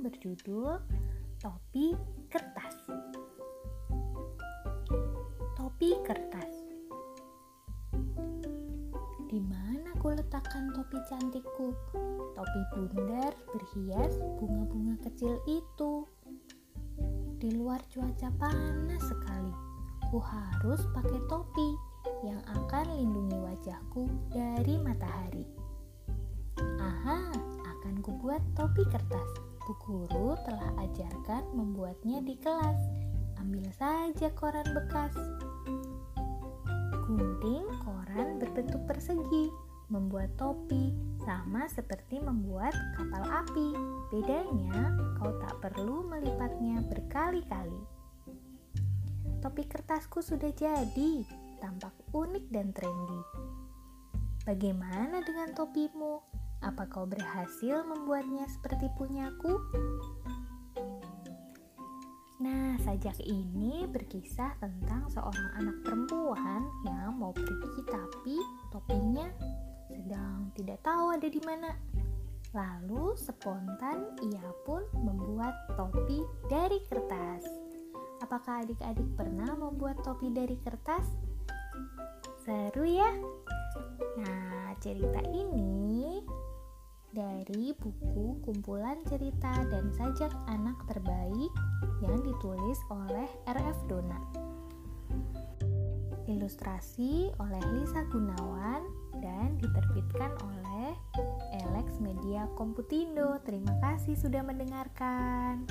berjudul Topi Kertas. Topi kertas. Di mana ku letakkan topi cantikku? Topi bundar berhias bunga-bunga kecil itu. Di luar cuaca panas sekali. Ku harus pakai topi yang akan lindungi wajahku dari matahari. Aha, akan ku buat topi kertas. Bu guru telah ajarkan membuatnya di kelas. Ambil saja koran bekas. Gunting koran berbentuk persegi, membuat topi sama seperti membuat kapal api. Bedanya, kau tak perlu melipatnya berkali-kali. Topi kertasku sudah jadi, tampak unik dan trendy. Bagaimana dengan topimu? Apa kau berhasil membuatnya seperti punyaku? Nah, sajak ini berkisah tentang seorang anak perempuan yang mau pergi tapi topinya sedang tidak tahu ada di mana. Lalu spontan ia pun membuat topi dari kertas. Apakah adik-adik pernah membuat topi dari kertas? Seru ya? Nah, cerita ini dari buku kumpulan cerita dan sajak anak terbaik yang ditulis oleh RF Dona. Ilustrasi oleh Lisa Gunawan dan diterbitkan oleh Alex Media Komputindo. Terima kasih sudah mendengarkan.